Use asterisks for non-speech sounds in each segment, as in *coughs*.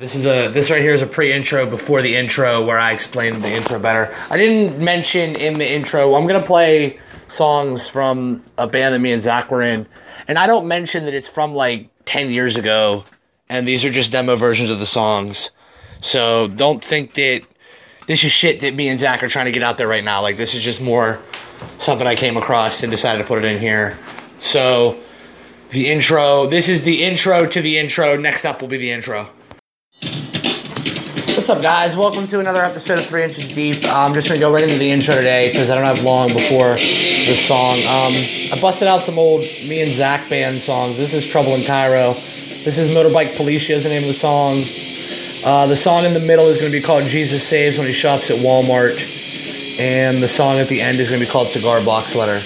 This is a this right here is a pre-intro before the intro where I explained the intro better. I didn't mention in the intro. I'm gonna play songs from a band that me and Zach were in, and I don't mention that it's from like ten years ago, and these are just demo versions of the songs. So don't think that this is shit that me and Zach are trying to get out there right now. Like this is just more something I came across and decided to put it in here. So the intro. This is the intro to the intro. Next up will be the intro. What's up, guys? Welcome to another episode of Three Inches Deep. I'm just gonna go right into the intro today because I don't have long before this song. Um, I busted out some old me and Zach band songs. This is Trouble in Cairo. This is Motorbike Policia is the name of the song. Uh, the song in the middle is to be called Jesus Saves when he shops at Walmart. And the song at the end is to be called Cigar Box Letter.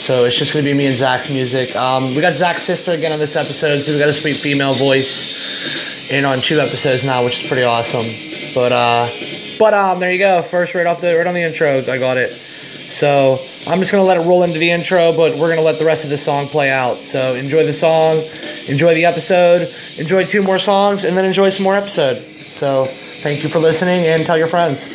So it's just to be me and Zach's music. Um, we got Zach's sister again on this episode, so we got a sweet female voice in on two episodes now, which is pretty awesome. But uh, but um, there you go. First, right off the right on the intro, I got it. So I'm just gonna let it roll into the intro, but we're gonna let the rest of the song play out. So enjoy the song, enjoy the episode, enjoy two more songs, and then enjoy some more episode. So thank you for listening, and tell your friends.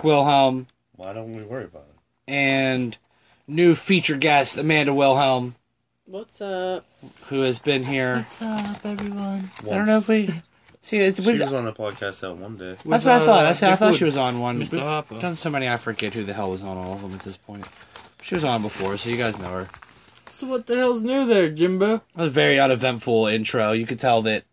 Zach Wilhelm, Why don't we worry about it? and new feature guest Amanda Wilhelm, What's up? who has been here. What's up, everyone? I don't know if we see. It's, She we, was on the podcast that one day. that's what I thought. Uh, I, said, I thought she was on one. Mr. We've Hopper. Done so many, I forget who the hell was on all of them at this point. She was on before, so you guys know her. So what the hell's new there, Jimbo? That was a very uneventful intro. You could tell that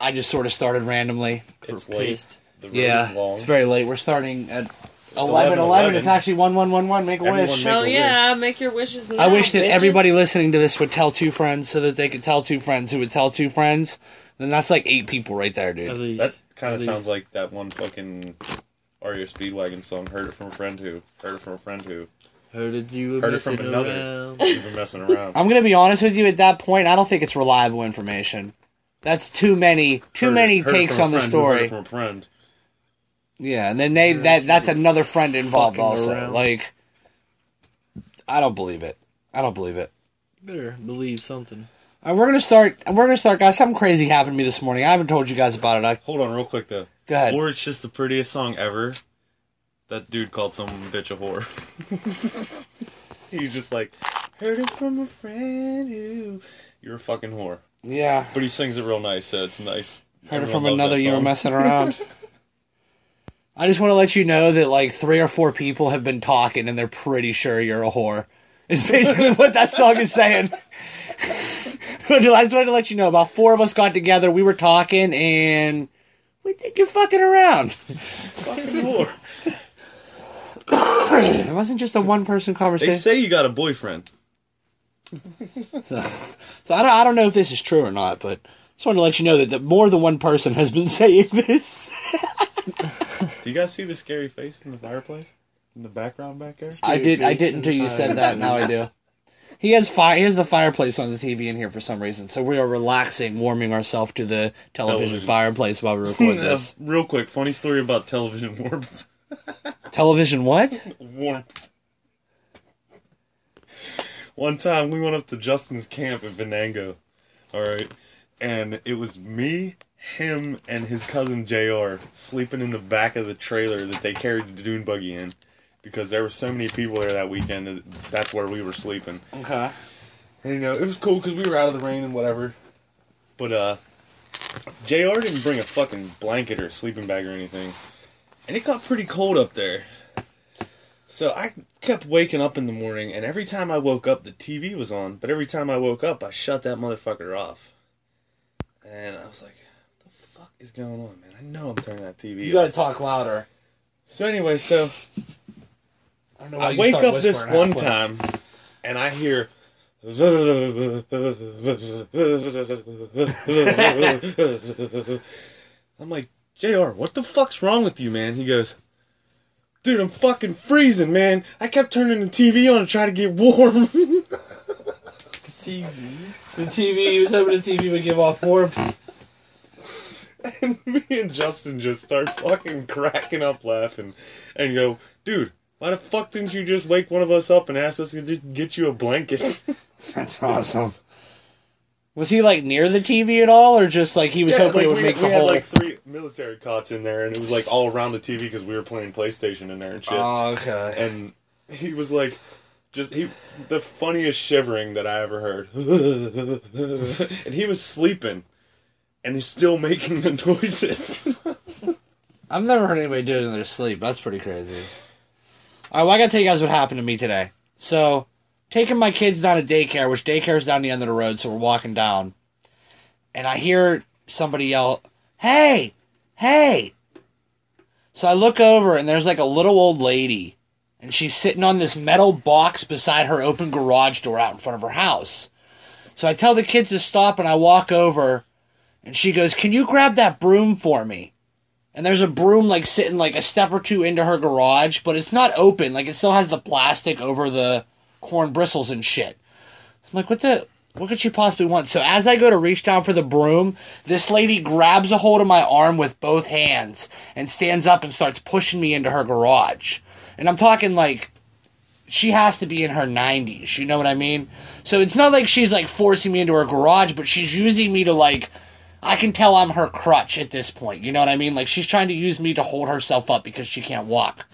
I just sort of started randomly. It's late. Pissed. The road Yeah, is long. it's very late. We're starting at 11, 11, 11. It's actually 1111. Make a Everyone wish. make- Hell a wish. yeah, make your wishes now. I wish that bitches. everybody listening to this would tell two friends so that they could tell two friends who would tell two friends. Then that's like eight people right there, dude. At dude. least. That kind of sounds least. like that one fucking REO Speedwagon song. Heard it from a friend who. Heard it from a friend who. Heard it you were Heard it from another. around. *laughs* You've been messing around. I'm gonna be honest with you. At that point, I don't think it's reliable information. That's too many, too Heard many heard it takes from a on the friend who heard story. it From a friend. Yeah, and then they that that's another friend involved Fucking also. around. Like, I don't believe it. I don't believe it. You better believe something. Uh, we're gonna start. We're gonna start, guys. Something crazy happened to me this morning. I haven't told you guys about it. I, Hold on, real quick though. go ahead. Or it's just the prettiest song ever. That dude called some bitch a whore. *laughs* He's just like, heard it from a friend who. You're a fucking whore. Yeah, But he sings it real nice, so it's nice. heard it Everyone from loves another. that You were song. messing around. *laughs* I just want to let you know that like three or four people have been talking, and they're pretty sure you're a whore. Is basically *laughs* what that song is saying. *laughs* I just wanted to let you know. About four of us got together. We were talking, and we think you're fucking around. Fucking whore. *coughs* It wasn't just a one person conversation. They say you got a boyfriend. So, so I don't, I don't know if this is true or not, but I just wanted to let you know that, that more than one person has been *laughs* saying this. Do you guys see the scary face in the fireplace? In the background back there? I did. I did in until you said that. Now I do. *laughs* He has fire. He has the fireplace on the TV in here for some reason. So we are relaxing, warming ourselves to the television, Television. fireplace while we record *laughs* this. Uh, real quick, funny story about television warmth. *laughs* television what? warmth. One time we went up to Justin's camp in Venango, alright? And it was me, him, and his cousin JR sleeping in the back of the trailer that they carried the dune buggy in. Because there were so many people there that weekend that that's where we were sleeping. Okay. And, you know, it was cool because we were out of the rain and whatever. But, uh, JR didn't bring a fucking blanket or a sleeping bag or anything. And it got pretty cold up there. So I kept waking up in the morning, and every time I woke up, the TV was on. But every time I woke up, I shut that motherfucker off. And I was like, what the fuck is going on, man? I know I'm turning that TV You gotta talk louder. So, anyway, so I don't know. why I wake up this one time and I hear. I'm like, JR, what the fuck's wrong with you, man? He goes, Dude, I'm fucking freezing, man. I kept turning the TV on to try to get warm. *laughs* The TV. The TV. He was hoping the TV would give off warmth. *laughs* and me and Justin just start fucking cracking up laughing and go, Dude, why the fuck didn't you just wake one of us up and ask us to get you a blanket? *laughs* That's awesome. Was he like near the TV at all, or just like he was Yeah, hoping like, it would we, make we the had whole? like three military cots in there, and it was like all around the TV because we were playing PlayStation in there and shit. oh, okay. and he was like, just he, the funniest shivering that I ever heard. *laughs* and he was sleeping, and he's still making the noises. *laughs* I've never heard anybody do it in their sleep. That's pretty crazy. All right, well, I gotta tell you guys what happened to me today. So, taking my kids down to daycare, which daycare is down the end of the road, so we're walking down, and I hear somebody yell, "Hey, hey!" So I look over, and there's like a little old lady, and she's sitting on this metal box beside her open garage door out in front of her house. So I tell the kids to stop, and I walk over, and she goes, "Can you grab that broom for me?" and there's a broom like sitting like a step or two into her garage, but it's not open. Like it still has the plastic over the corn bristles and shit. I'm like, what the? What could she possibly want? So as I go to reach down for the broom, this lady grabs a hold of my arm with both hands and stands up and starts pushing me into her garage. And I'm talking like she has to be in her 90s. You know what I mean? So it's not like she's like forcing me into her garage, but she's using me to like. I can tell I'm her crutch at this point. You know what I mean? Like she's trying to use me to hold herself up because she can't walk.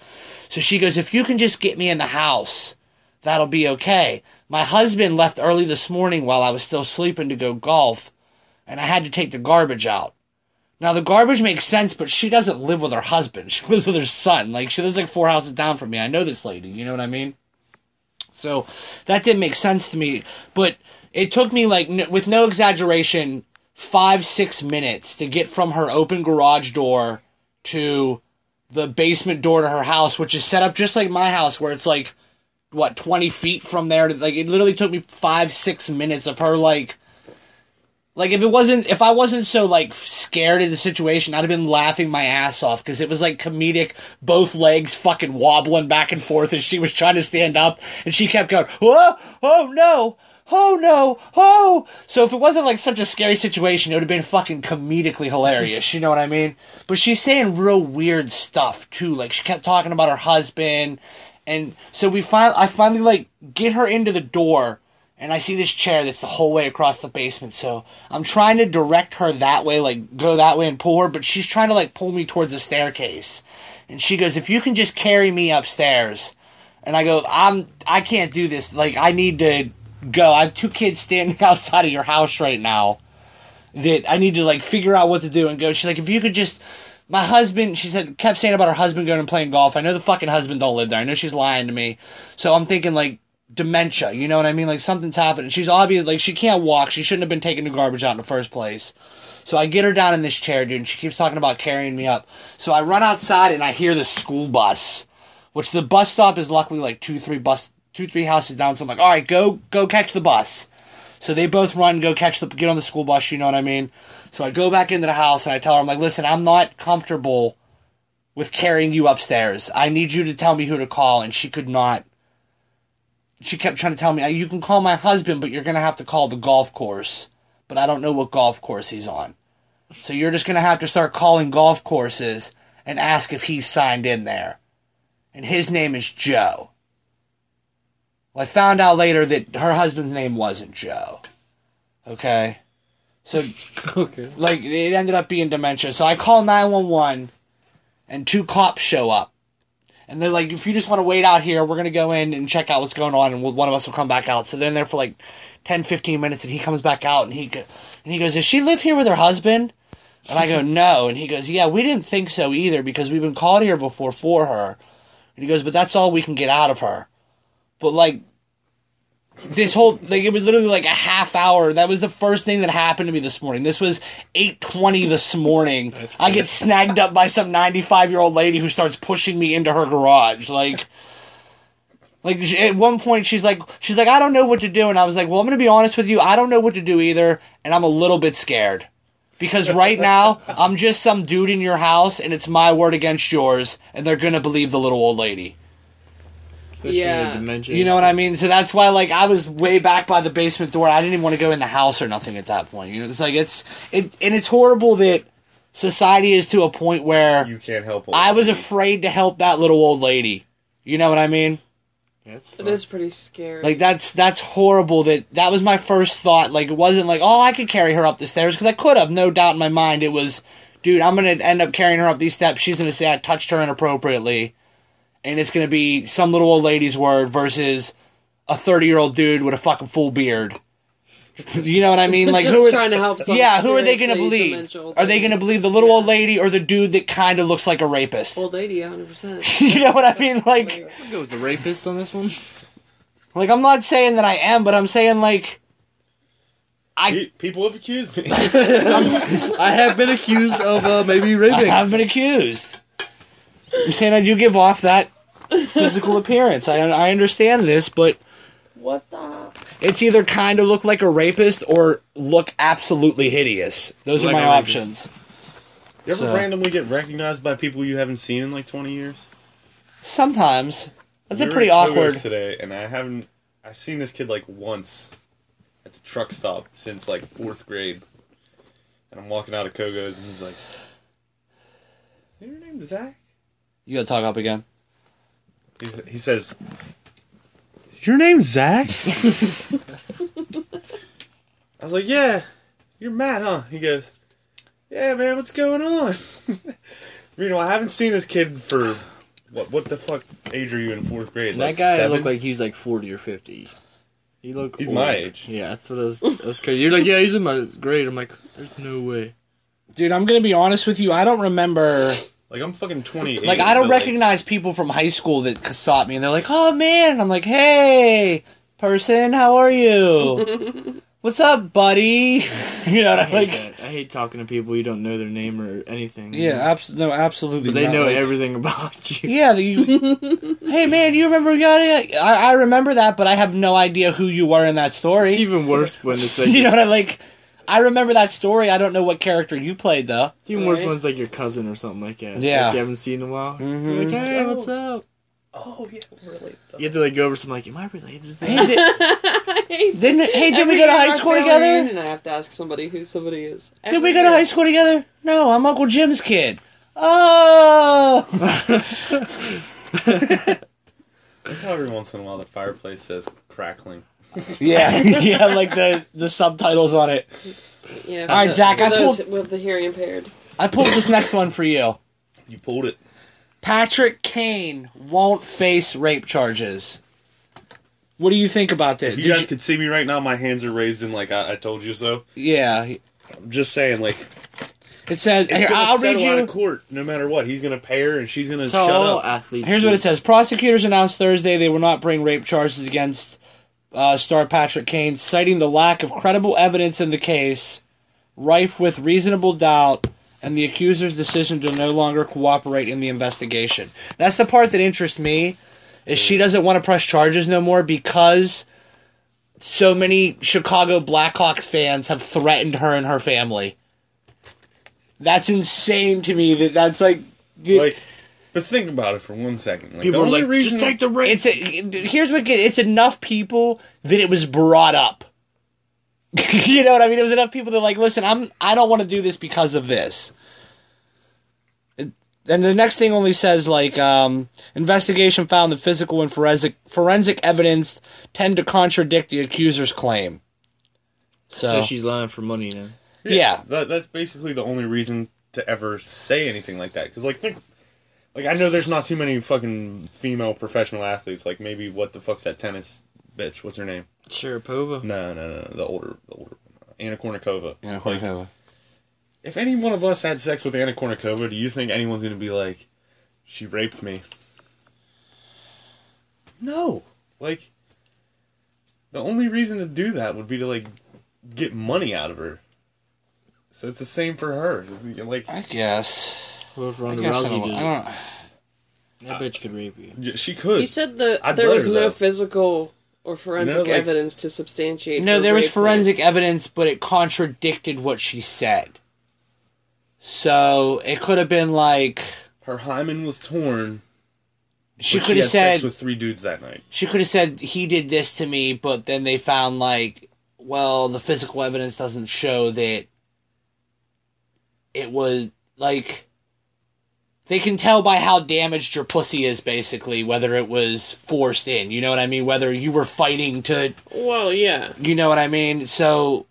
So she goes, If you can just get me in the house, that'll be okay. My husband left early this morning while I was still sleeping to go golf, and I had to take the garbage out. Now the garbage makes sense, but she doesn't live with her husband. *laughs* She lives with her son. Like she lives like four houses down from me. I know this lady. You know what I mean? So that didn't make sense to me. But it took me like, n- with no exaggeration, five six minutes to get from her open garage door to the basement door to her house, which is set up just like my house, where it's like what twenty feet from there. Like it literally took me five six minutes of her like like if it wasn't if I wasn't so like scared of the situation, I'd have been laughing my ass off because it was like comedic, both legs fucking wobbling back and forth as she was trying to stand up, and she kept going, "Whoa, oh no." Oh no! Oh! So if it wasn't like such a scary situation, it would have been fucking comedically hilarious. You know what I mean? But she's saying real weird stuff too. Like she kept talking about her husband, and so we find I finally like get her into the door, and I see this chair that's the whole way across the basement. So I'm trying to direct her that way, like go that way and pull her, but she's trying to like pull me towards the staircase. And she goes, "If you can just carry me upstairs." And I go, "I'm I can't do this. Like I need to go. I have two kids standing *laughs* outside of your house right now that I need to like figure out what to do and go." She's like, "If you could just my husband, she said, kept saying about her husband going and playing golf. I know the fucking husband don't live there. I know she's lying to me. So I'm thinking like dementia. You know what I mean? Like something's happening. She's obvious like she can't walk. She shouldn't have been taking the garbage out in the first place. So I get her down in this chair, dude, and she keeps talking about carrying me up. So I run outside and I hear the school bus, which the bus stop is luckily like two, three bus, two, three houses down. So I'm like, all right, go, go catch the bus. So they both run, go catch the, get on the school bus. You know what I mean? So I go back into the house and I tell her, I'm like, listen, I'm not comfortable with carrying you upstairs. I need you to tell me who to call. And she could not. She kept trying to tell me, you can call my husband, but you're going to have to call the golf course. But I don't know what golf course he's on. So you're just going to have to start calling golf courses and ask if he's signed in there. And his name is Joe. Well, I found out later that her husband's name wasn't Joe. Okay? So *laughs* Okay. like it ended up being dementia. So I call 911 and two cops show up. And they're like, if you just want to wait out here, we're going to go in and check out what's going on and we'll, one of us will come back out. So they're in there for like 10, 15 minutes and he comes back out and he, go, and he goes, does she live here with her husband? And I go, *laughs* no. And he goes, yeah, we didn't think so either because we've been called here before for her. And he goes, but that's all we can get out of her. But like, this whole like it was literally like a half hour. That was the first thing that happened to me this morning. This was eight twenty this morning. I get snagged up by some ninety five year old lady who starts pushing me into her garage. Like, like at one point she's like she's like I don't know what to do, and I was like, well, I'm gonna be honest with you, I don't know what to do either, and I'm a little bit scared. Because right now, I'm just some dude in your house, and it's my word against yours, and they're gonna believe the little old lady. Especially Yeah. with dementia. You know what I mean? So that's why, like, I was way back by the basement door. I didn't even want to go in the house or nothing at that point. You know, it's like it's it, and it's horrible that society is to a point where You can't help. I was afraid to help that little old lady. You know what I mean? Yeah, it's It fun. is pretty scary. Like that's that's horrible. That that was my first thought. Like it wasn't like oh I could carry her up the stairs because I could have. No doubt in my mind it was, dude. I'm gonna end up carrying her up these steps. She's gonna say I touched her inappropriately, and it's gonna be some little old lady's word versus a 30 year old dude with a fucking full beard. you know what I mean? *laughs* Like Just who are trying to help someone yeah? Who are they gonna believe? Are they gonna believe the little Yeah. old lady or the dude that kind of looks like a rapist? Old lady, 100%. *laughs* you know what I mean? Like. I'll go with the rapist on this one. Like I'm not saying that I am, but I'm saying like I People have accused me. *laughs* I have been accused of uh, maybe raping. I have been accused. I'm saying I do give off that physical appearance. I I understand this, but what the? it's either kind of look like a rapist or look absolutely hideous. Those Like are my a rapist. options. You ever So- randomly get recognized by people you haven't seen in like 20 years? Sometimes that's We a were pretty at Kogo's awkward. today, and I haven't. I seen this kid like once at the truck stop since like fourth grade, and I'm walking out of Kogo's, and he's like, "Is your name is Zach?" You gotta talk up again. He's, he says, Your name's Zach? *laughs* I was like, Yeah, you're Matt, huh? He goes, Yeah, man, what's going on? *laughs* Meanwhile, I haven't seen this kid for what? What the fuck age are you in fourth grade? That Like guy seven? looked like he's like forty or fifty. He looked. He's old. my age. Yeah, that's what I was. That was crazy. You're like, yeah, he's in my grade. I'm like, there's no way. Dude, I'm gonna be honest with you. I don't remember. Like I'm fucking 28. Like, I don't but, like, recognize people from high school that sought me, and they're like, "Oh man," and I'm like, "Hey, person, how are you? *laughs* What's up, buddy?" *laughs* you know, I I'm hate like, that. I hate talking to people you don't know their name or anything. yeah, abs- no, absolutely. but they not. know Like, everything about *laughs* you. Yeah, the, you. hey man, you remember yada yada? I, I remember that, but I have no idea who you were in that story. It's even worse when it's like you know what I like? I remember that story. I don't know what character you played though. It's even worse Right. when it's like your cousin or something like that. Yeah. Like you haven't seen in a while. You're like, mm-hmm. hey, oh. what's up? Oh yeah, really. You have to like go over some like, am I related to that? Hey, did, *laughs* didn't hey did we go to high school together? And I have to ask somebody who somebody is. Did we go to high school together? No, I'm Uncle Jim's kid. Oh, *laughs* Every once in a while, the fireplace says crackling. *laughs* yeah, yeah, like the the subtitles on it. Yeah. All right, for Zach, I those pulled- with the hearing impaired. I pulled this next one for you. You pulled it. Patrick Kane won't face rape charges. What do you think about this? If you Did guys you- could see me right now, my hands are raised in like I, I told you so. yeah, I'm just saying, like it says. it's Here, gonna I'll read settle out you. of court no matter what. He's gonna pay her, and she's gonna Tell shut all up. athletes. Here's do. what it says: Prosecutors announced Thursday they will not bring rape charges against uh, star Patrick Kane, citing the lack of credible evidence in the case, rife with reasonable doubt, and the accuser's decision to no longer cooperate in the investigation. That's the part that interests me. Is she doesn't want to press charges no more because so many Chicago Blackhawks fans have threatened her and her family. That's insane to me. That that's like. Like, but think about it for one second. Like, People the are only like, reason just take the rape. it's a, here's what get- it's enough people that it was brought up. *laughs* you know what I mean? It was enough people that like, listen, I'm I don't want to do this because of this. It- And the next thing only says like um, investigation found that physical and forensic forensic evidence tend to contradict the accuser's claim. So, so she's lying for money then. yeah, That, that's basically the only reason to ever say anything like that. Because like think, like I know there's not too many fucking female professional athletes. Like maybe what the fuck's that tennis bitch? What's her name? Sharapova. No, no, no, the older, the older one. Anna Kournikova. yeah, Like, if any one of us had sex with Anna Kournikova, do you think anyone's gonna be like, she raped me? No. Like, the only reason to do that would be to like get money out of her. So it's the same for her. Like, I guess. What if Ronda Rousey did I don't, That bitch could rape you. yeah, she could. You said that I'd there let was her, no though. physical or forensic like- evidence to substantiate. No, her there was rape claim. forensic evidence, but it contradicted what she said. So it could have been like her hymen was torn. she but could have had said sex with three dudes that night. she could have said he did this to me, but then they found like, well, the physical evidence doesn't show that it was like they can tell by how damaged your pussy is basically whether it was forced in. You know what I mean? Whether you were fighting to Well, yeah. You know what I mean? So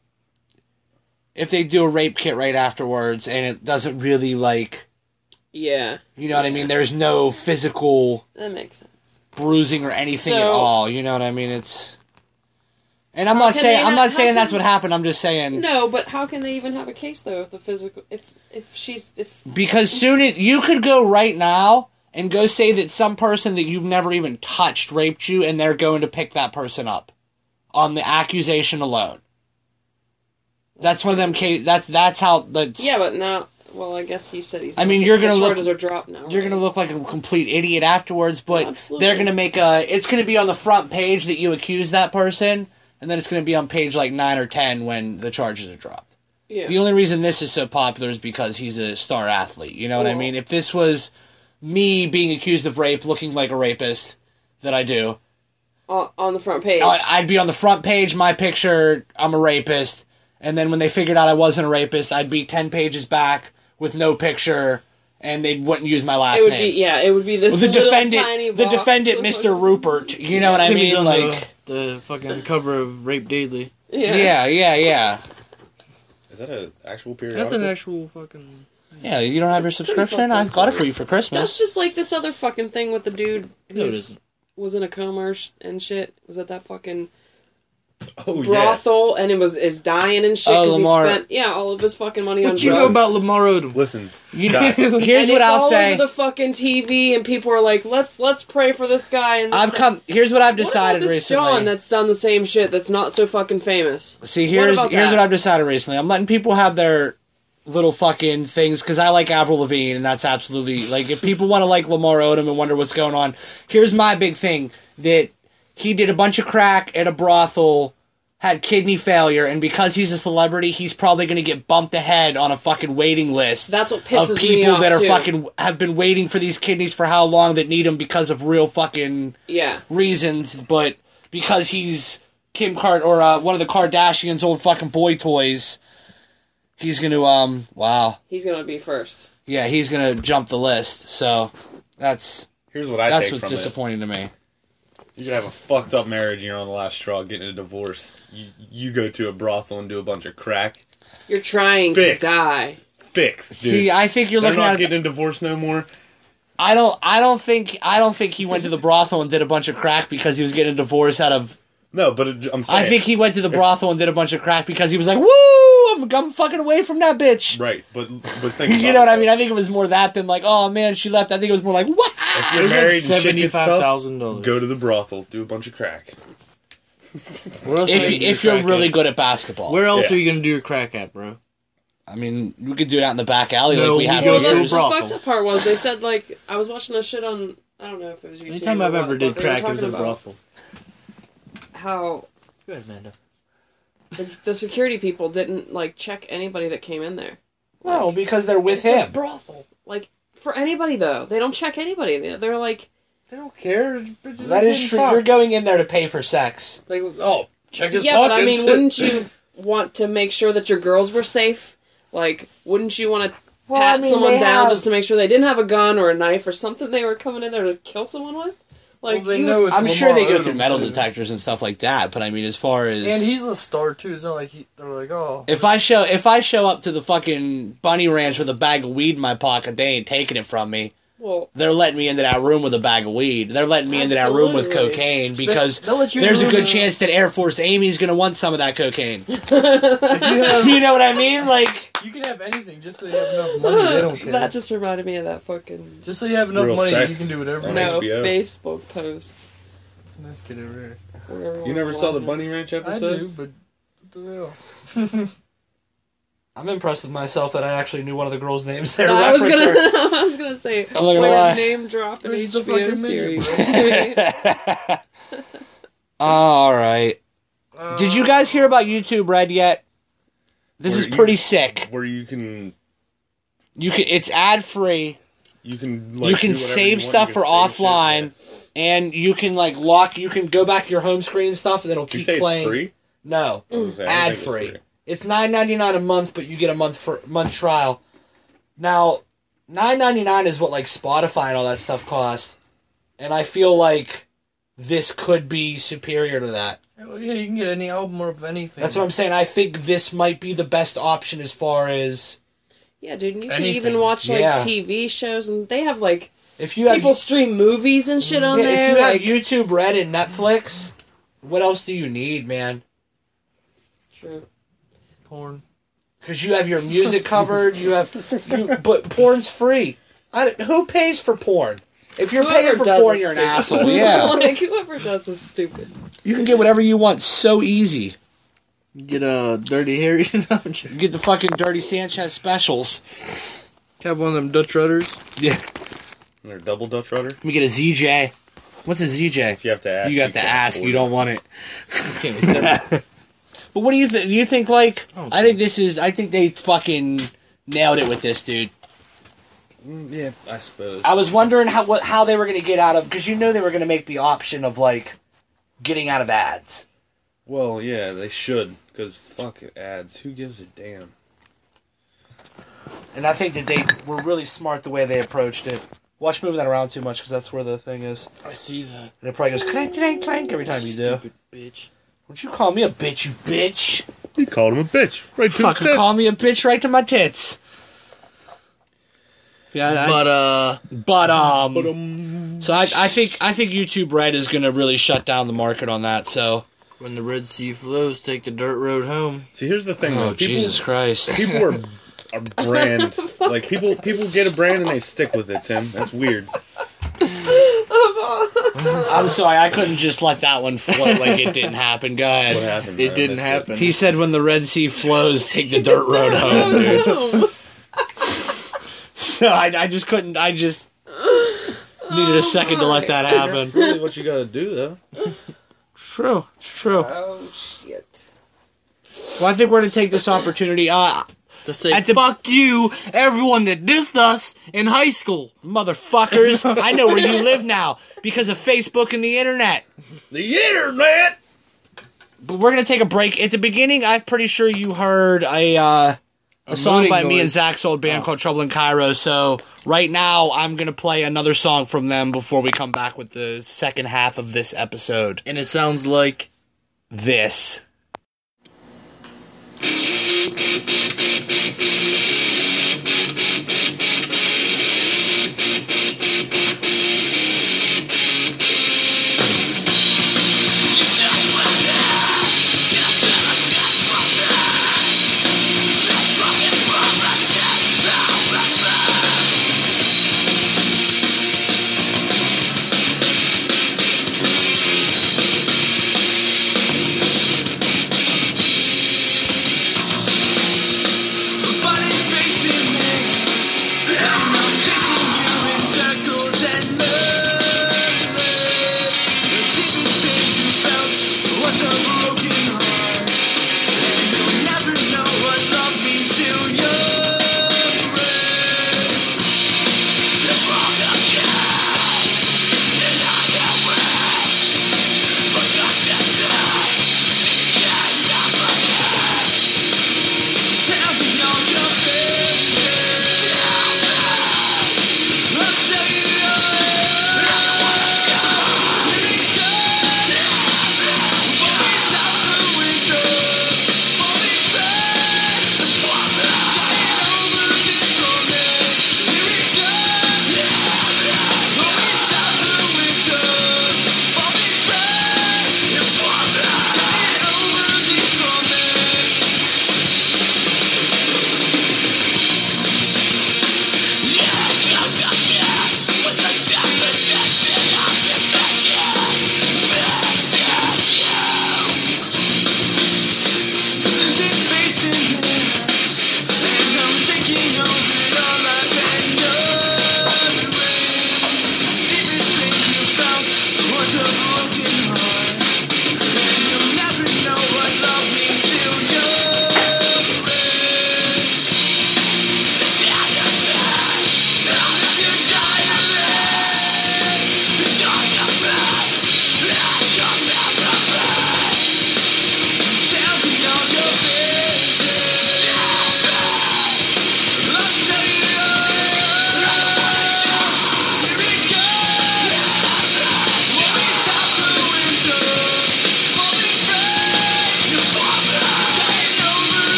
if they do a rape kit right afterwards and it doesn't really like Yeah. you know what I mean, there's no physical That makes sense. bruising or anything at all. You know what I mean? It's and I'm How not saying I'm not- saying how that's what happened. I'm just saying No, but how can they even have a case though if the physical if if she's if because soon it you could go right now and go say that some person that you've never even touched raped you and they're going to pick that person up on the accusation alone. That's one of them case. That's that's how the yeah, but now well I guess you said he's. I mean, you're gonna look- are dropped now. You're right? gonna look like a complete idiot afterwards, but Absolutely. they're gonna make a. It's gonna be on the front page that you accuse that person, and then it's gonna be on page like nine or ten when the charges are dropped. Yeah. The only reason this is so popular is because he's a star athlete. You know what I mean? If this was me being accused of rape, looking like a rapist that I do, on, on the front page. I- I'd be on the front page, my picture, I'm a rapist. And then when they figured out I wasn't a rapist, I'd be 10 pages back with no picture and they wouldn't use my last It would name. be yeah. It would be this Well, the little defendant, tiny the defendant, Mr. Rupert. You know what I Timmy's mean? Like, the, the fucking cover of Rape Daily. Yeah. yeah, yeah, yeah, Is that an actual period? That's an actual fucking. yeah. You don't have your subscription? I got it for you for Christmas. That's just like this other fucking thing with the dude No, it who isn't. was in a coma and shit. Was it that fucking Oh yeah. brothel and it was is dying and shit Oh, because he Lamar. spent yeah all of his fucking money on What you drugs. know about Lamar Odom? Listen, You know, *laughs* here's and what it's I'll all say. over the fucking TV, and people are like, "Let's let's pray for this guy." And this I've thing. come. Here's what I've What about decided this recently. John that's done the same shit that's not so fucking famous. See, here's about here's that? what I've decided recently. I'm letting people have their little fucking things because I like Avril Lavigne, and that's absolutely like if people want to like Lamar Odom and wonder what's going on. Here's my big thing that he did a bunch of crack at a brothel, had kidney failure, and because he's a celebrity, he's probably going to get bumped ahead on a fucking waiting list. That's what pisses of me people off, that are too. fucking have been waiting for these kidneys for how long that need them because of real fucking Yeah, reasons, but because he's Kim Card or uh, one of the Kardashians' old fucking boy toys, he's gonna um wow he's gonna be first. yeah he's gonna jump the list. So that's here's what I that's take what's from it. disappointing to me. You could have a fucked up marriage and you're on the last straw getting a divorce. You you go to a brothel and do a bunch of crack. You're trying Fixed. to die. Fixed, dude. See, I think you're They're looking not at. getting divorced no more. I don't. I don't think. I don't think he went to the brothel and did a bunch of crack because he was getting a divorce out of. No, but it, I'm saying I think he went to the brothel and did a bunch of crack because he was like, "Woo! I'm, I'm fucking away from that bitch." right. But but think *laughs* You about know what I mean? I think it was more that than like, "Oh man, she left." I think it was more like, "What?" If you're was like married and shit gets seventy-five tough, thousand dollars. go to the brothel, do a bunch of crack. Where else If you you, if you're really good at basketball, Where else Yeah. are you gonna do your crack at, bro? I mean, we could do it out in the back alley No, like we we have go for to a brothel. the years. brothel. fucked up part was they said like I was watching this shit on I don't know if it was YouTube. Anytime I've ever did crack, it was talking a about brothel. How Good, Amanda. the, the security people didn't like check anybody that came in there. No, because they're with him. brothel. Like for anybody though, they don't check anybody. They- They're like They don't care. That is true. You're going in there to pay for sex. Like, oh, check his yeah, but I mean, wouldn't you *laughs* want to make sure that your girls were safe? Like, wouldn't you want to Well, pat I mean, someone they down have- just to make sure they didn't have a gun or a knife or something they were coming in there to kill someone with? Like, Well, they you know would- it's I'm sure they Lamar go through Odom, metal too. detectors and stuff like that. But I mean, as far as And he's a star too. It's not like he, they're like, oh, if I show if I show up to the fucking bunny ranch with a bag of weed in my pocket, they ain't taking it from me. Well, They're letting me into that room with a bag of weed. They're letting me into that room with cocaine because They'll let you in there's a good and- chance that Air Force Amy's gonna want some of that cocaine. if you have, you know what I mean? Like, you can have anything just so you have enough money. They don't *laughs* care. that just reminded me of that fucking just so you have enough Real money, sex you can do whatever. you no. HBO. Facebook post. It's a nice kid over here. You never saw the. Bunny Ranch episode? I do, but what the hell? *laughs* I'm impressed with myself that I actually knew one of the girls' names there. No, I was gonna, *laughs* I was gonna say, I'm not gonna where's name drop an Where's the HBO fucking midget, series? *laughs* *laughs* All right. Did you guys hear about YouTube Red yet? This Where is you- pretty sick. Where you can You can it's ad free. you can like, you can do save you stuff You for can save shit, offline, and you can like lock. You can go back to your home screen and stuff, and it'll yeah. Did you keep say playing. it's free? No, I was gonna say, I don't ad think it's free. It's nine ninety nine a month, but you get a month for month trial. Now, nine ninety nine is what like Spotify and all that stuff cost, and I feel like this could be superior to that. Well, yeah, you can get any album or of anything. That's what I'm saying. I think this might be the best option as far as Yeah, dude, and you can even watch like Yeah. TV shows, and they have like if you have people stream movies and shit on yeah, there. if you have YouTube Red and Netflix, what else do you need, man? True. Porn. Because you have your music covered. You have, you, but porn's free. I, don't- who pays for porn? If you're Whoever paying for does porn, you're an asshole. *laughs* Yeah, like whoever does is stupid. you can get whatever you want so easy. Get a dirty Harry. *laughs* no, I'm joking. You get the fucking Dirty Sanchez specials. have one of them Dutch rudders. Yeah, And they're double Dutch rudder. let me get a ZJ. What's a ZJ? If you have to ask, You have to ask. You don't want it. *laughs* Can't be separate. But what do you think? Do you think like? Oh, I think this is. I think they fucking nailed it with this dude. Mm, Yeah, I suppose. I was wondering how what how they were gonna get out of because you know they were gonna make the option of like getting out of ads. Well, yeah, they should. Because fuck ads. Who gives a damn? and I think that they were really smart the way they approached it. Watch moving that around too much because that's where the thing is, I see that. and it probably goes clank clank clank every time you do. Stupid bitch. Would you call me a bitch, you bitch? He called him a bitch. Right to his Fucking tits. call me a bitch right to my tits. Yeah, that- But uh, But um, so I, I think I think YouTube Red is gonna really shut down the market on that. So when the Red Sea flows, take the dirt road home. See, here's the thing, oh though. People, Jesus Christ, people are a *laughs* brand. like people, people get a brand and they stick with it. Tim, that's weird. *laughs* I'm sorry I couldn't just let that one float like it didn't happen. Go What happened? It man? didn't That's happen. He said when the Red Sea flows, take the dirt road *laughs* home, dude. *laughs* So I, I just couldn't. I just needed a second to let that happen. That's really what you gotta do, though. True, it's true. Oh shit. Well, I think we're gonna take this opportunity. Uh, To say At the- fuck you, everyone that dissed us in high school. motherfuckers, *laughs* I know where you live now because of Facebook and the internet. The internet. But we're gonna take a break. At the beginning, I'm pretty sure you heard a uh, a song mooning by me and. Zach's old band called Trouble in Cairo. So right now, I'm gonna play another song from them before we come back with the second half of this episode. And it sounds like This.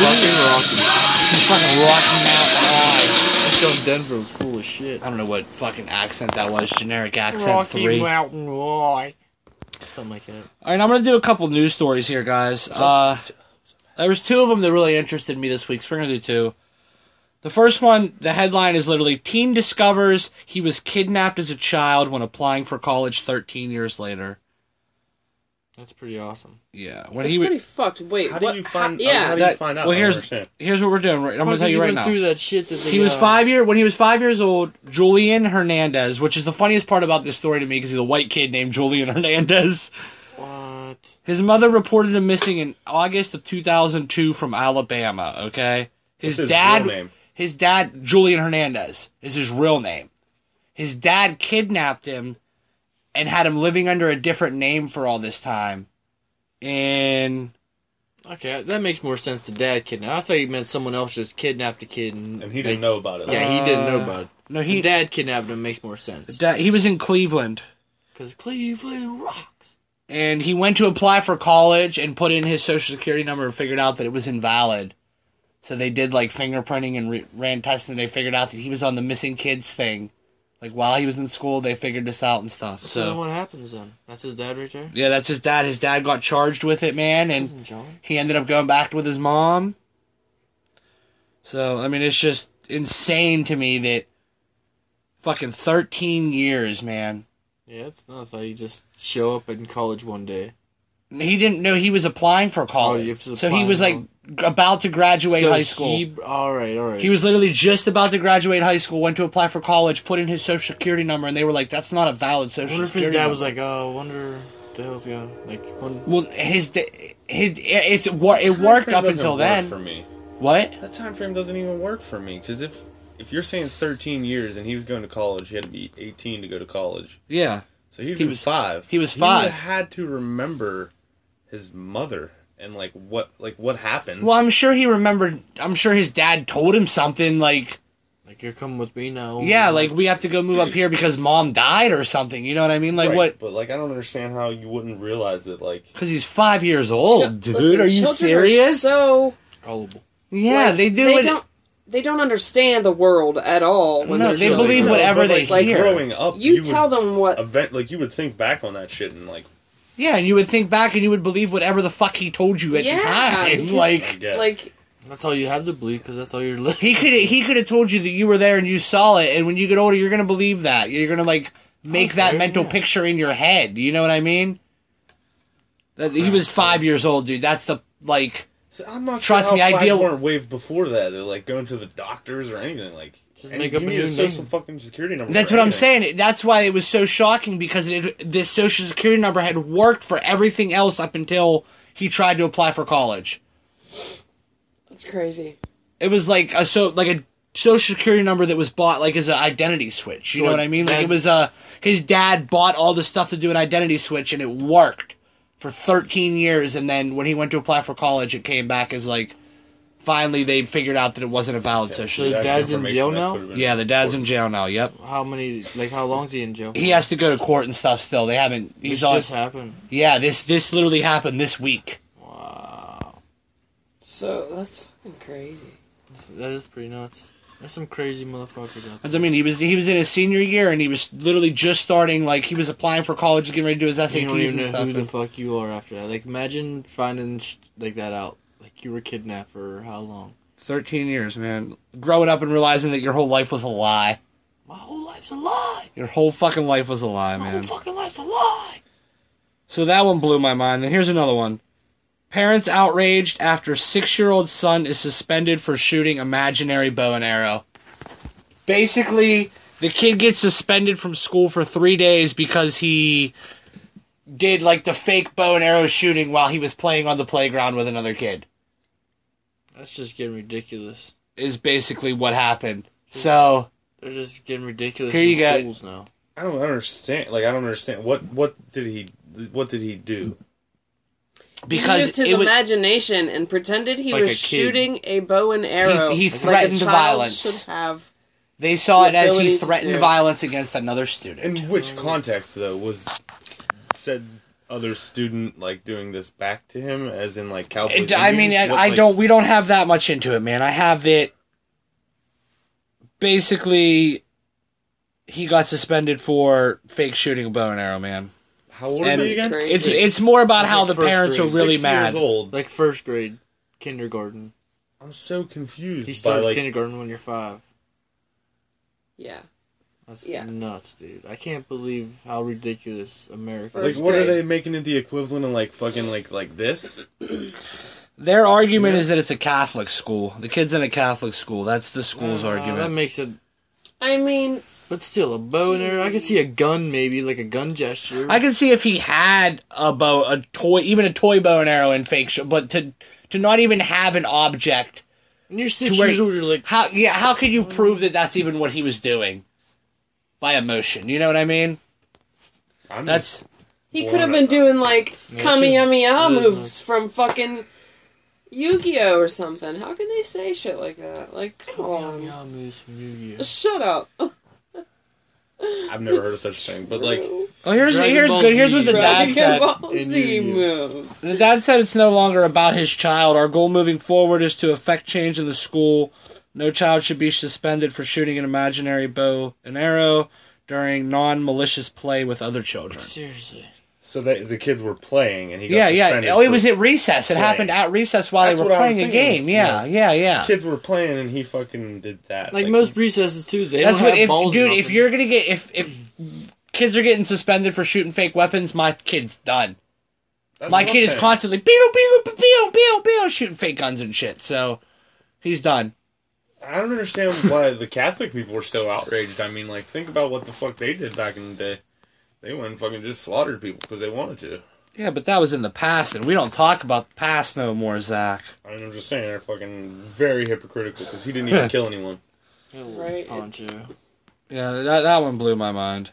Back. Fucking Rocky. fucking Rocky Mountain High. Until Denver was full of shit. I don't know what fucking accent that was. Generic accent three. All Mountain High. Something like that. right, I'm gonna do a couple news stories here, guys. Uh, there was two of them that really interested me this week, so we're gonna do two. The first one, the headline is literally "Teen discovers he was kidnapped as a child when applying for college 13 years later." That's pretty awesome. Yeah, when It's he pretty would. fucked. Wait, How do what? you find? How, yeah, How do That- you find out? well, here's here's what we're doing. Right, I'm gonna tell you right now. through that shit that they, He was uh, five year when he was five years old. Julian Hernandez, which is the funniest part about this story to me, because he's a white kid named Julian *laughs* Hernandez. What? His mother reported him missing in August of 2002 from Alabama. Okay, his, his dad, real name? his dad, Julian Hernandez, is his real name. His dad kidnapped him and had him living under a different name for all this time. And Okay, that makes more sense. The dad kidnapped. I thought you meant someone else just kidnapped a kid and, And he didn't know about it. Yeah, he didn't know Uh, about it. no, He he dad kidnapped him makes more sense. dad, he was in Cleveland. Because Cleveland rocks. and he went to apply for college and put in his social security number and figured out that it was invalid. So they did like fingerprinting and re- ran tests and they figured out that he was on the missing kids thing. Like while he was in school, they figured this out and stuff. So then So what happens then? That's his dad right there? yeah, that's his dad. His dad got charged with it, man, Isn't and John? he ended up going back with his mom. So I mean, it's just insane to me that fucking thirteen years, man. Yeah, it's nuts how you just show up in college one day. He didn't know he was applying for college, Oh, you have to so he was like now. About to graduate so high school. He, all right, all right. He was literally just about to graduate high school, went to apply for college, put in his social security number, and they were like, "That's not a valid I social wonder if his dad number." was like, oh, I wonder what the hell's going on. Like, one, "Well, his his it's it wor- it worked up until work then." For me, What? that time frame doesn't even work for me. Because if if you're saying 13 years and he was going to college, he had to be 18 to go to college. Yeah, So he'd He be was- five. he was He would've five. had to remember his mother and like what like what happened. well, I'm sure he remembered. I'm sure his dad told him something like, like, you're coming with me now. "Yeah, like we have to go move up here because mom died or something." You know what I mean? Like Right, what? But like I don't understand how you wouldn't realize that like Because he's five years old, dude. Listen, are you children serious? so Gullible. yeah, like, they do They it. don't. They don't understand the world at all. When No, they're they children. believe No, whatever but, they like, hear. Growing up, You, would tell them what. event like you would think back on that shit and like Yeah, and you would think back and you would believe whatever the fuck he told you at Yeah, the time. because- Like guess Like That's all you have to believe because that's all you're he listening. could he could have told you that you were there and you saw it, and when you get older, you're gonna believe that. You're gonna like make that fair, mental yeah. picture in your head. You know what I mean? That he was five years old, dude. That's the like. So I'm not Trust sure me, I flags deal- weren't waived before that. They're like going to the doctors or anything. Like Just and make you up a need new a social name. fucking security number. That's for what I'm saying. That's why it was so shocking because it, this social security number had worked for everything else up until he tried to apply for college. that's crazy. It was like a so like a social security number that was bought like as an identity switch. You So know it- what I mean? Like it that's- was uh his dad bought all the stuff to do an identity switch and it worked for 13 years and then when he went to apply for college it came back as like finally they figured out that it wasn't a valid social So security. the dad's in jail now? Yeah, the dad's in jail now. Yep. How many, like, how long's he in jail? He has to go to court and stuff still. They haven't This he's on just happened. Yeah, this this literally happened this week. Wow. So that's fucking crazy. That is pretty nuts. There's some crazy motherfucker. out there. I mean, he was he was in his senior year and he was literally just starting like he was applying for college, getting ready to do his SATs You don't even and know stuff. who the and- fuck you are after that. Like, imagine finding sh- like that out. Like, you were kidnapped for how long? 13 years, man. Growing up and realizing that your whole life was a lie. My whole life's a lie. Your whole fucking life was a lie, My man. whole fucking life's a lie. So that one blew my mind. Then here's another one. Parents outraged after six year old son is suspended for shooting imaginary bow and arrow. Basically, the kid gets suspended from school for three days because he did like the fake bow and arrow shooting while he was playing on the playground with another kid. That's just getting ridiculous. Is basically what happened. So They're just getting ridiculous Here in you go. schools now. I don't understand. Like I don't understand what what did he what did he do? Because he used his it was, imagination and pretended he Like was a shooting a bow and arrow. he like a threatened child violence. Should have. they saw it as he threatened violence against another student. In which context though was said other student like doing this back to him, as in like Cowboys? It- I mean, I, What, I like- don't. We don't have that much into it, man. I have it. Basically, he got suspended for fake shooting a bow and arrow, man. How old and is he again? Crazy. It's Six. it's more about It's how like the parents grade. are really Six mad. Years old. Like first grade, kindergarten. I'm so confused. He by started like kindergarten when you're five. Yeah. That's Yeah. nuts, dude. I can't believe how ridiculous America. Is. Like First what are they making it the equivalent of like fucking like like this? *clears throat* Their argument is that it's a Catholic school. The kid's in a Catholic school. That's the school's Uh, That makes it. I mean, But still, a bow and arrow. I can see a gun, maybe like a gun gesture. I can see if he had a bow, a toy, even a toy bow and arrow in fake, sh- but to to not even have an object. When you're six where- years old, you're like, How yeah? How could you prove that that's even what he was doing? By emotion, you know what I mean? I'm That's he could have been doing like Yeah, Kamehameha she's- moves from fucking Yu-Gi-Oh or something. How can they say shit like that? Like, come on. Yum, yum, moves Yu-Gi-Oh. Shut up. *laughs* I've never heard of such a thing, but like oh here's Dragon here's Ball good. Here's what the dad Dragon said. Ball Z moves. The dad said it's no longer about his child. Our goal moving forward is to effect change in the school. No child should be suspended for shooting an imaginary bow and arrow during non-malicious play with other children. Seriously. So that the kids were playing and he got Yeah, yeah. suspended Oh, it was at recess. It playing. happened at recess while That's they were what I was playing a game. Yeah, yeah, yeah. kids were playing and he fucking did that. Like, most recesses too. They That's don't what have if balls dude. If you're gonna get if if kids are getting suspended for shooting fake weapons, my kid's done. That's My kid I'm is constantly pew pew pew pew pew pew shooting fake guns and shit. So he's done. I don't understand why the Catholic people were so outraged. I mean, like, think about what the fuck they did back in the day. They went and fucking just slaughtered people because they wanted to. Yeah, but that was in the past, and we don't talk about the past no more, Zach. I mean, I'm just saying they're fucking very hypocritical because he didn't even *laughs* kill anyone. Right. punch you. Yeah, that that one blew my mind.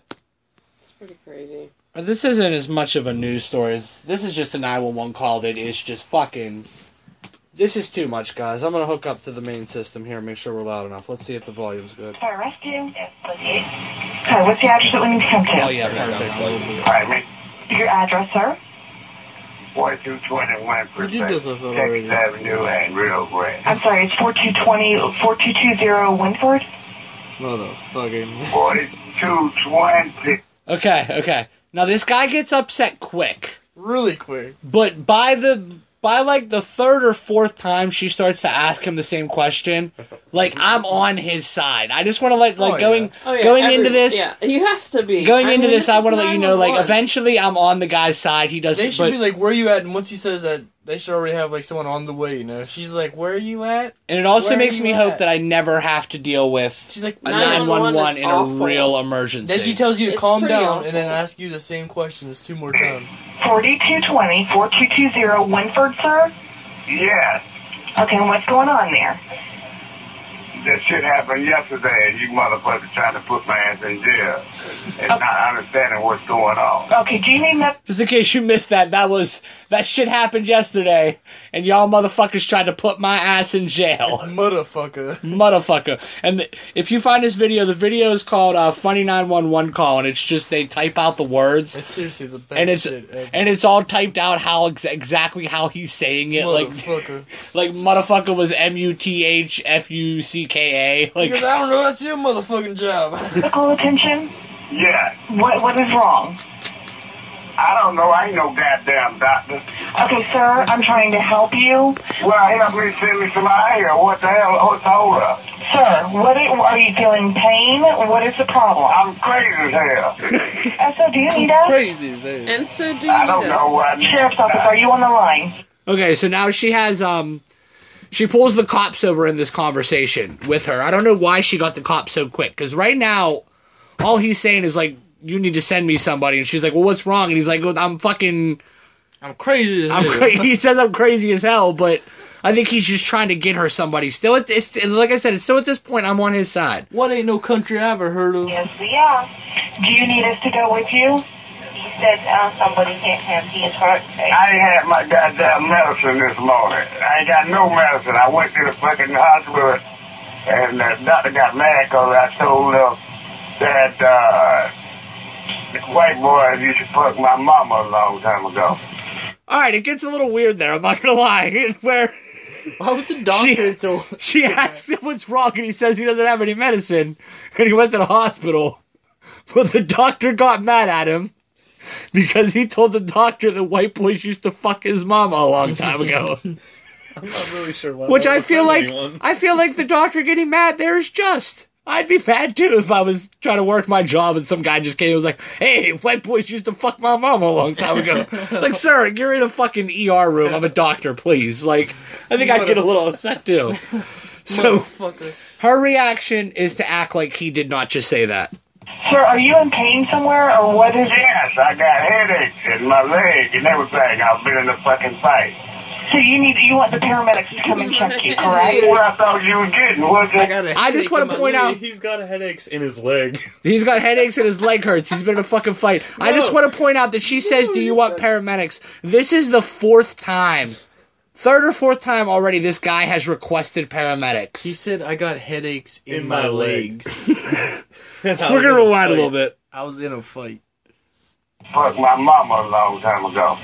It's pretty crazy. This isn't as much of a news story. as- This is just a 911 call that is just fucking. This is too much, guys. I'm gonna hook up to the main system here and make sure we're loud enough. Let's see if the volume's good. Sorry, rescue. Sorry, what's the address that we need to come to? Oh yeah, That's perfect. a. Alright, man. Your address, sir? 4221 We did this with already. Texas Avenue and Rio Grande. I'm sorry, it's 4220, 4220 Winford? Motherfucking. *laughs* 4220. Okay, okay. Now this guy gets upset quick, Really quick. but by the by like the third or fourth time she starts to ask him the same question, like *laughs* I'm on his side. I just want to let like Oh, yeah. going Oh yeah. going every- into this. Yeah, you have to be. Going I into mean, this, I is want to let you know, like, 911. eventually, I'm on the guy's side. He doesn't. They should but, be like, where you at? And once he says that, they should already have like someone on the way. You know, she's like, where are you at? and it also where makes me at? hope that I never have to deal with She's like, a 911 911 is in awful. a real emergency. Then she tells you to It's calm down awful. and then ask you the same questions two more times. 4220, 4220 Winford, sir? Yes. Okay, what's going on there? That shit happened yesterday and you motherfuckers trying to put my ass in jail and not understanding what's going on. Okay, do you need me? Just in case you missed that, that was that shit happened yesterday, and y'all motherfuckers tried to put my ass in jail. *laughs* Motherfucker. motherfucker. And th- if you find this video, the video is called uh, "Funny 911 Call," and it's just they type out the words, It's seriously the best and it's shit ever. and it's all typed out how ex- exactly how he's saying it, like *laughs* like motherfucker was M U T H F U C K A, like because I don't know, that's your motherfucking job. *laughs* Medical attention? Yeah. What What is wrong? I don't know. I ain't no goddamn doctor. Okay, sir, I'm trying to help you. Well, help me send me some eye here. What the hell? What's hold up? Sir, what are, are you feeling pain? What is the problem? I'm crazy as hell. *laughs* Uh, so do you need us? Crazy as hell. And so do you I don't need know us. what. Sheriff's office, are you on the line? Okay, so now she has um she pulls the cops over in this conversation with her. I don't know why she got the cops so quick cuz right now all he's saying is like you need to send me somebody and she's like, "Well, what's wrong?" and he's like, well, "I'm fucking I'm crazy as I'm cra- *laughs* he says I'm crazy as hell, but I think he's just trying to get her somebody. Still at this like I said, still at this point I'm on his side. What ain't no country I ever heard of? Yes, we are. Do you need us to go with you? He said uh, somebody can't have his heart checked. I ain't had my goddamn medicine this morning. I ain't got no medicine. I went to the fucking hospital and the doctor got mad because I told him that uh, white boys used to fuck my mama a long time ago. *laughs* All right, it gets a little weird there. I'm not gonna lie. *laughs* Where Why would the doctor tell? *laughs* she asks him what's wrong, and he says he doesn't have any medicine, and he went to the hospital. But the doctor got mad at him *laughs* because he told the doctor that white boys used to fuck his mama a long time ago. *laughs* I'm not really sure why. Which I feel like anyone. I feel like the doctor getting mad there is just. I'd be mad too if I was trying to work my job and some guy just came and was like, "Hey, white boys used to fuck my mama a long time ago." *laughs* like, sir, you're in a fucking ER room. I'm a doctor, please. Like, I think I'd get a little upset too. So her reaction is to act like he did not just say that. Sir, are you in pain somewhere, or what is it? Yes, I got headaches in my leg and everything. I've been in a fucking fight. So you need you want the paramedics to come and check you, *laughs* correct? What I thought you were getting was I it? got a I just want to point out He's got headaches in his leg. *laughs* he's got headaches and his leg hurts. He's been in a fucking fight. I just want to point out that she says, "Do you want paramedics?" This is the fourth time, third or fourth time already. This guy has requested paramedics. He said I got headaches in, In my, my legs. *laughs* *laughs* We're gonna rewind a little bit. I was in a fight. Fuck my mama a long time ago.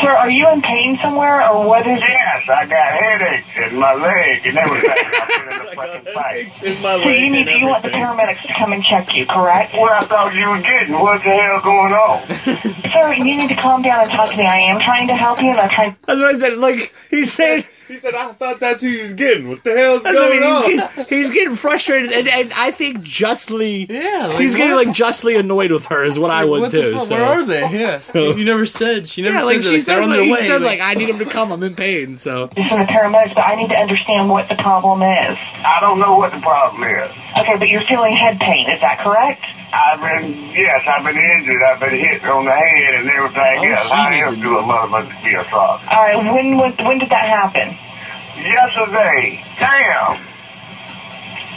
Sir, are you in pain somewhere, or what is it? Yes, I got headaches in my leg and everything. I've been in *laughs* a fucking got fight. in my So leg you need and you want the paramedics to come and check you, correct? What I thought you were getting? What the hell going on? *laughs* Sir, you need to calm down and talk to me. I am trying to help you, and I'm trying. That's what I said. Like he saying, He said, "I thought that's who he's getting. What the hell's that's what I going on?" mean, he's, getting, he's getting frustrated, and, and I think justly. Yeah, like, he's getting what? like justly annoyed with her is what I would what too. the fuck? so. Where are they? Yeah. *laughs* you never said. She never Yeah, said like that. she like, they're said, on like, their he way. said, like, like I need him to come. I'm in pain. So to send the paramedics, but I need to understand what the problem is. I don't know what the problem is. Okay, but you're feeling head pain. Is that correct? I've been, yes, I've been injured. I've been hit on the head and everything Oh, else. she How need else to do a be? All right. When when when did that happen? Yesterday, damn.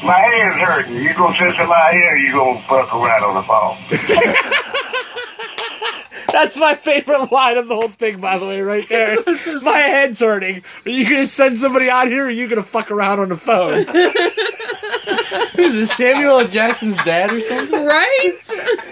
My head's hurting. You gonna sit somebody here, you gonna fuck around on the phone. *laughs* that's my favorite line of the whole thing. By the way, right there. *laughs* my head's hurting. Are you gonna send somebody out here? or Are you gonna fuck around on the phone? *laughs* Who's this? Samuel L. Jackson's dad or something? Right?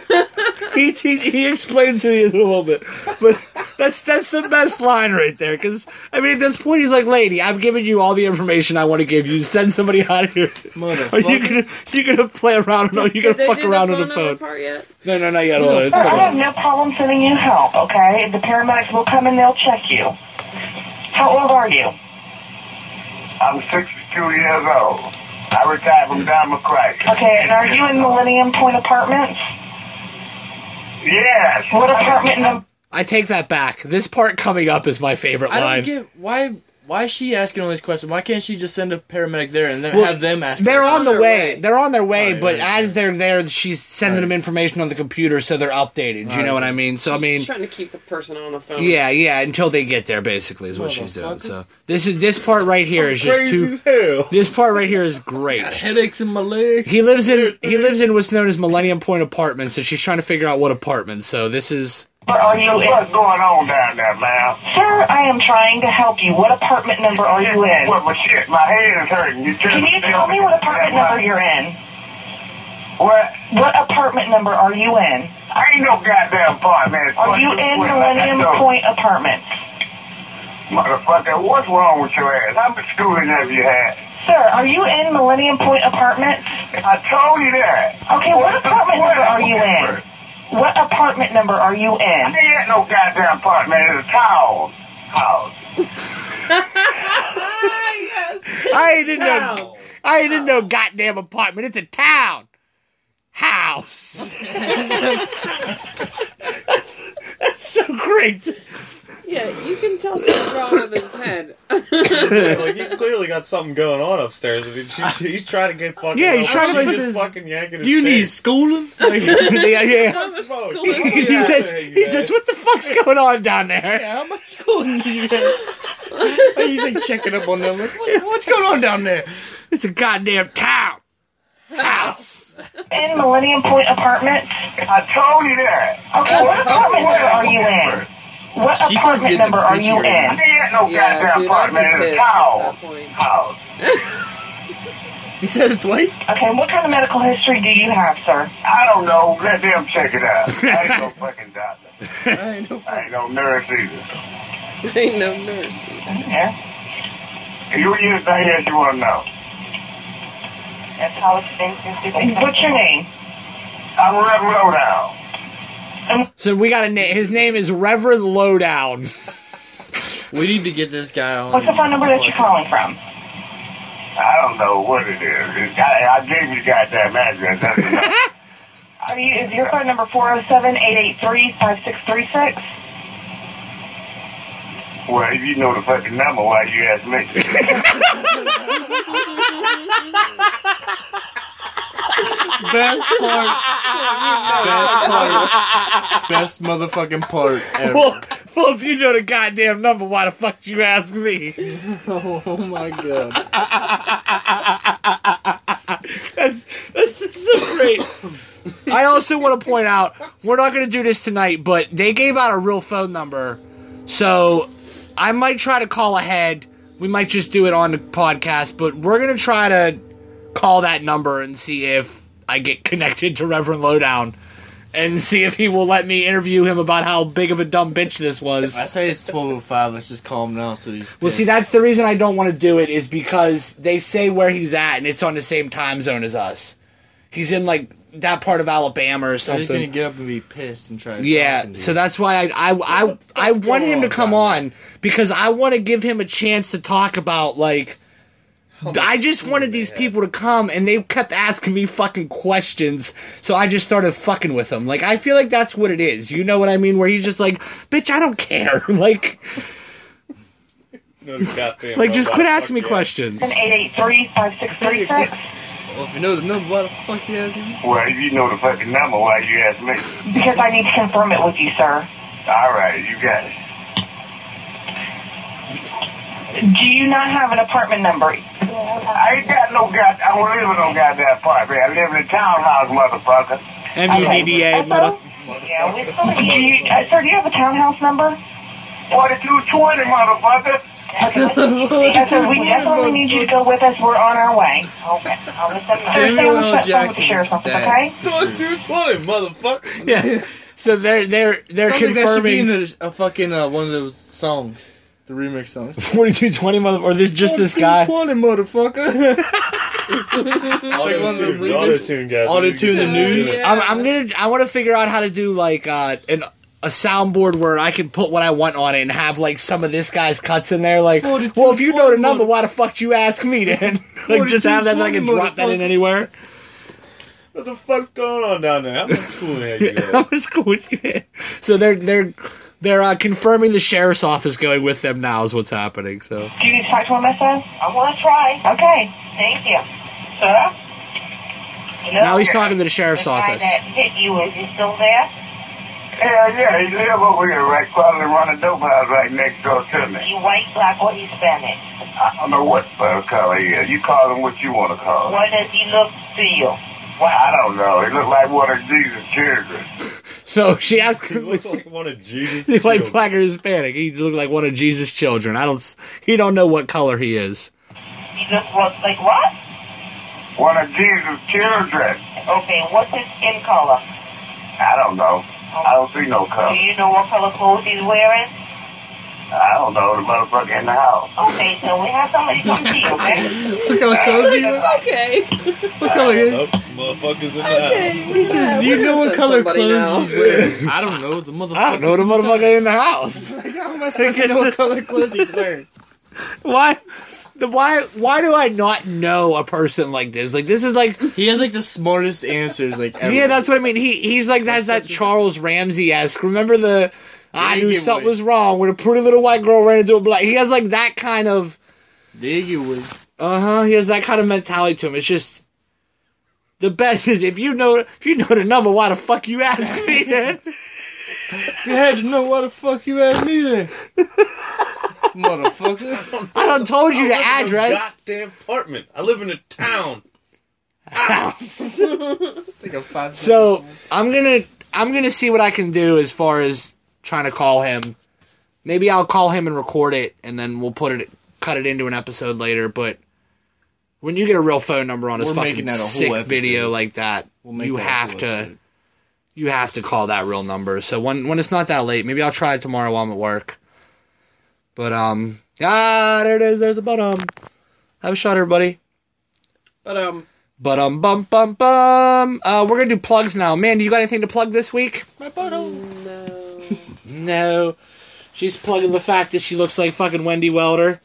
*laughs* he, he he explained to me in a little bit, but that's that's the best line right there. Because I mean, at this point, he's like, "Lady, I've given you all the information I want to give you. Send somebody out here. Are you Motherfucker. gonna you gonna play around? Or are you Did they gonna fuck around on the phone phone? part yet? No, no, not yet. Hold on, it's I have no problem sending you help. Okay, the paramedics will come and they'll check you. How old are you? I'm 62 years old. I retired from Diamond Crack. Okay, and are you in Millennium Point Apartments? Yes. What apartment number? I take that back. This part coming up is my favorite I line. don't get why. Why is she asking all these questions? Why can't she just send a paramedic there and then Well, have them ask? They're on the way. way. They're on their way, Right, but right, as they're there, she's sending them information on the computer, so they're updated. You know what I mean? So I mean, She's trying to keep the person on the phone. yeah, yeah. Until they get there, basically, is what she's doing. So this is this part right here is just Crazy too. as hell. This part right here is great. Headaches in my legs. He lives in he lives in what's known as Millennium Point Apartments, so she's trying to figure out what apartment. So this is Are you in? What's going on down there, ma'am? Sir, I am trying to help you. What apartment number are you in? What, my shit, my head is hurting. You Can you tell me what apartment number you're in? What? What apartment number are you in? I ain't no goddamn apartment. Are you in Millennium Point Apartments? Motherfucker, what's wrong with your ass? How much schooling have you had? Sir, are you in Millennium Point Apartments? I told you that. Okay, what apartment number are you in? What apartment number are you in? There ain't no goddamn apartment. It's a town house. I didn't know I didn't know goddamn apartment. It's a town house. *laughs* *laughs* That's so great. Yeah, you can tell something's wrong with his head. like *laughs* he's clearly got something going on upstairs. I mean, she, he's trying to get fucking. Yeah, he's trying to She's put his- fucking yanking Do you need chain. schooling? *laughs* yeah, yeah. How much schooling he- He have? says, he says, what the fuck's going on down there? Yeah, how much schooling do you have? *laughs* He's like checking up on them. Like, what, what's going on down there? It's a goddamn town house. In Millennium Point Apartments? I told you that. Okay, what apartment number are you in? What She starts apartment getting number are you right in? There ain't no Yeah, goddamn dude, I'd be apartment. It's at that point. house. *laughs* He said it twice. Okay, what kind of medical history do you have, sir? I don't know. Let them check it out. I ain't no fucking doctor. *laughs* I ain't no I ain't no nurse either. Ain't no nurse either. Yeah. You use that here you want to know. That's how it's been since the. What's your name? I'm Rev Lowdown. So we got a name. His name is Reverend Lowdown. We need to get this guy on. What's the phone number that you're calling from? I don't know what it is. It's, I, I gave you goddamn address. *laughs* Are you, is your phone number 407-883-5636? well, if you know the fucking number, why you ask me? *laughs* *laughs* Best part. Best part. Best motherfucking part ever. well, well, if you know the goddamn number, why the fuck you ask me? *laughs* Oh my god. That's, that's so great. I also want to point out we're not going to do this tonight, but they gave out a real phone number, so I might try to call ahead. We might just do it on the podcast, but we're going to try to call that number and see if I get connected to Reverend Lowdown and see if he will let me interview him about how big of a dumb bitch this was. I say it's 1205. Let's just call him now so he's. Well, see, that's the reason I don't want to do it is because they say where he's at and it's on the same time zone as us. He's in like that part of Alabama or So he's gonna something. get up and be pissed and try to. Yeah, talk to so that's why I I I, I want him to come on because I want to give him a chance to talk about like. Oh I just wanted these people to come and they kept asking me fucking questions, so I just started fucking with them. Like I feel like that's what it is. You know what I mean? Where he's just like, "Bitch, I don't care." *laughs* like, No, the goddamn like just robot. quit asking me Fuck yeah. questions. 883-5636? Well, if you know the number, why the fuck he asking? well, if you know the fucking number, why you ask me? Because I need to confirm it with you, sir. All right, you got it. Do you not have an apartment number? I ain't got no god. I don't live in no goddamn apartment. I live in a townhouse, motherfucker. MUDDA, mother. Yeah, we're still Do you, uh, sir, do you have a townhouse number? Forty-two twenty, motherfucker. That's *laughs* what we definitely need you to go with us. We're on our way. Okay, I'll let them know. Sir, stay on Samuel the L. phone with the Jackson's dad. okay? Two twenty, motherfucker. Yeah. So they're they're they're Sounds like that should be in confirming a, a fucking uh, one of those songs, the remix songs. *laughs* forty two twenty mother or this just this guy. Twenty motherfucker. Auto one of them tune, remix- auto tune guys. Auto-tune the news. I'm I'm gonna I want to figure out how to do like uh an a soundboard where I can put what I want on it and have like some of this guy's cuts in there. Like, well, if you know the number, why the fuck you ask me then? *laughs* like, just have that so I can drop that in anywhere. What the fuck's going on down there? How much school have you *laughs* How got? much school would you get? So they're they're they're uh, confirming the sheriff's office going with them now is what's happening. So Do you need to talk to him, Miss Ed? I'm gonna try. Okay. Thank you. Sir? You now he's talking to the sheriff's the guy office. that hit you, is he still there? Yeah, yeah, he live over here, right? Probably run a dope house right next door to me. He white, black, or Hispanic? I don't know what uh, color he is. You call him what you want to call him. What does he look to you? Well, I don't know. He look like one of Jesus' children. *laughs* So she asked He looks like one of Jesus. He's *laughs* like black or Hispanic. He looked like one of Jesus' children. I don't. He don't know what color he is. He just looks like what? One of Jesus' children. Okay, what's his skin color? I don't know. I don't see no color. Do you know what color clothes he's wearing? I don't know. The motherfucker in the house. Okay, so we have somebody come see you, okay? *laughs* What color clothes he wear? Okay. What color? he- motherfuckers in the house. Okay. He says, "Do you know what color clothes he's wearing?" *laughs* I don't know. The motherfucker. I don't know the motherfucker in the house. *laughs* How am I supposed to know what color clothes he's wearing? Why? The why? Why do I not know a person like this? Like this is like He has like the smartest answers, like ever. yeah, that's what I mean. He he's like has that such a- Charles Ramsey esque. Remember the I knew something was wrong when a pretty little white girl ran into a black. He has like that kind of There you uh huh. He has that kind of mentality to him. It's just the best is if you know if you know the number, why the fuck you ask *laughs* me then? You had to know why the fuck you asked me then. Motherfucker. I done told you the I live in a address. Goddamn apartment. I live in a town. *laughs* Take a five. So I'm gonna I'm gonna see what I can do as far as trying to call him. Maybe I'll call him and record it, and then we'll put it cut it into an episode later. But When you get a real phone number on his We're fucking that a sick episode. video like that, We'll make you that have to episode. you have to call that real number. So when when it's not that late, maybe I'll try it tomorrow while I'm at work. But um, ah, there it is. There's a bottom. Have a shot, everybody. But um, But um, bum bum bum. Uh, we're gonna do plugs now. Man, do you got anything to plug this week? My no. *laughs* No. She's plugging the fact that she looks like fucking Wendy Welder.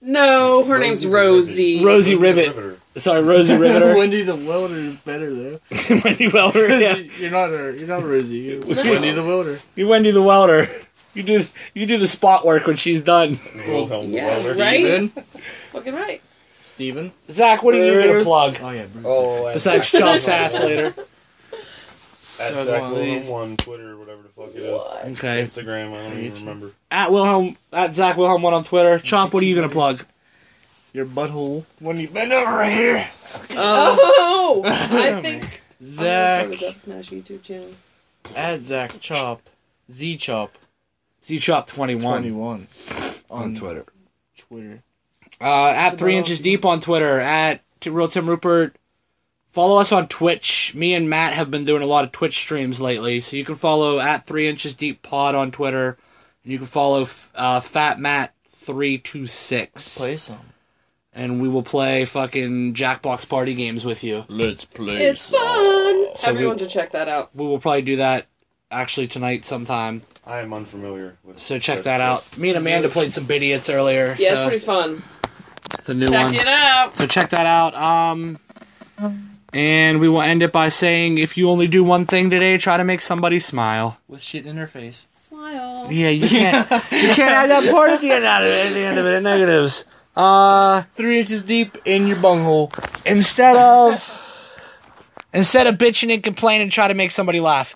No, her name's Rosie. Rosie Rivet. Sorry, Rosie *laughs* Riveter. Wendy the Welder is better though. *laughs* Wendy Welder. Yeah. You're not her. You're not Rosie. You're Wendy the Welder. You Wendy the Welder. You do you do the spot work when she's done. Wilhelm yes, Welder. right? Steven. Fucking right. Steven. Zach, what are you gonna Bruce. plug? Oh yeah. Bruce. Oh, Besides Chop's ass later. at Zach one of these. Wilhelm one, Twitter, whatever the fuck it is. Okay. Instagram, I don't even remember. At Wilhelm at Zach Wilhelm one on Twitter. Chomp, what are you gonna plug? Your butthole. When you bend over here. *laughs* Oh, I think I'm gonna Zach. start a Dubsmash YouTube channel. At Zach Chop. Z Chop. Z Chop twenty one. 21. On Twitter. Twitter. Uh, at three inches deep on Twitter. At T- Real Tim Rupert. Follow us on Twitch. Me and Matt have been doing a lot of Twitch streams lately, so you can follow at three inches deep pod on Twitter, and you can follow uh, Fat Matt three two six. Play some. and we will play fucking Jackbox party games with you. Let's play. It's fun. So Everyone we- should check that out. We will probably do that actually tonight sometime. I am unfamiliar with. So check that out. Me and Amanda played some Bidiots earlier. Yeah, it's pretty fun. it's a new Check one. it out. So check that out. Um, and we will end it by saying, if you only do one thing today, try to make somebody smile. With shit in her face. Smile. Yeah, you can't. you can't have that part at the end of it. At the end of it, negatives. Uh, Three inches deep in your bunghole. instead of instead of bitching and complaining, try to make somebody laugh.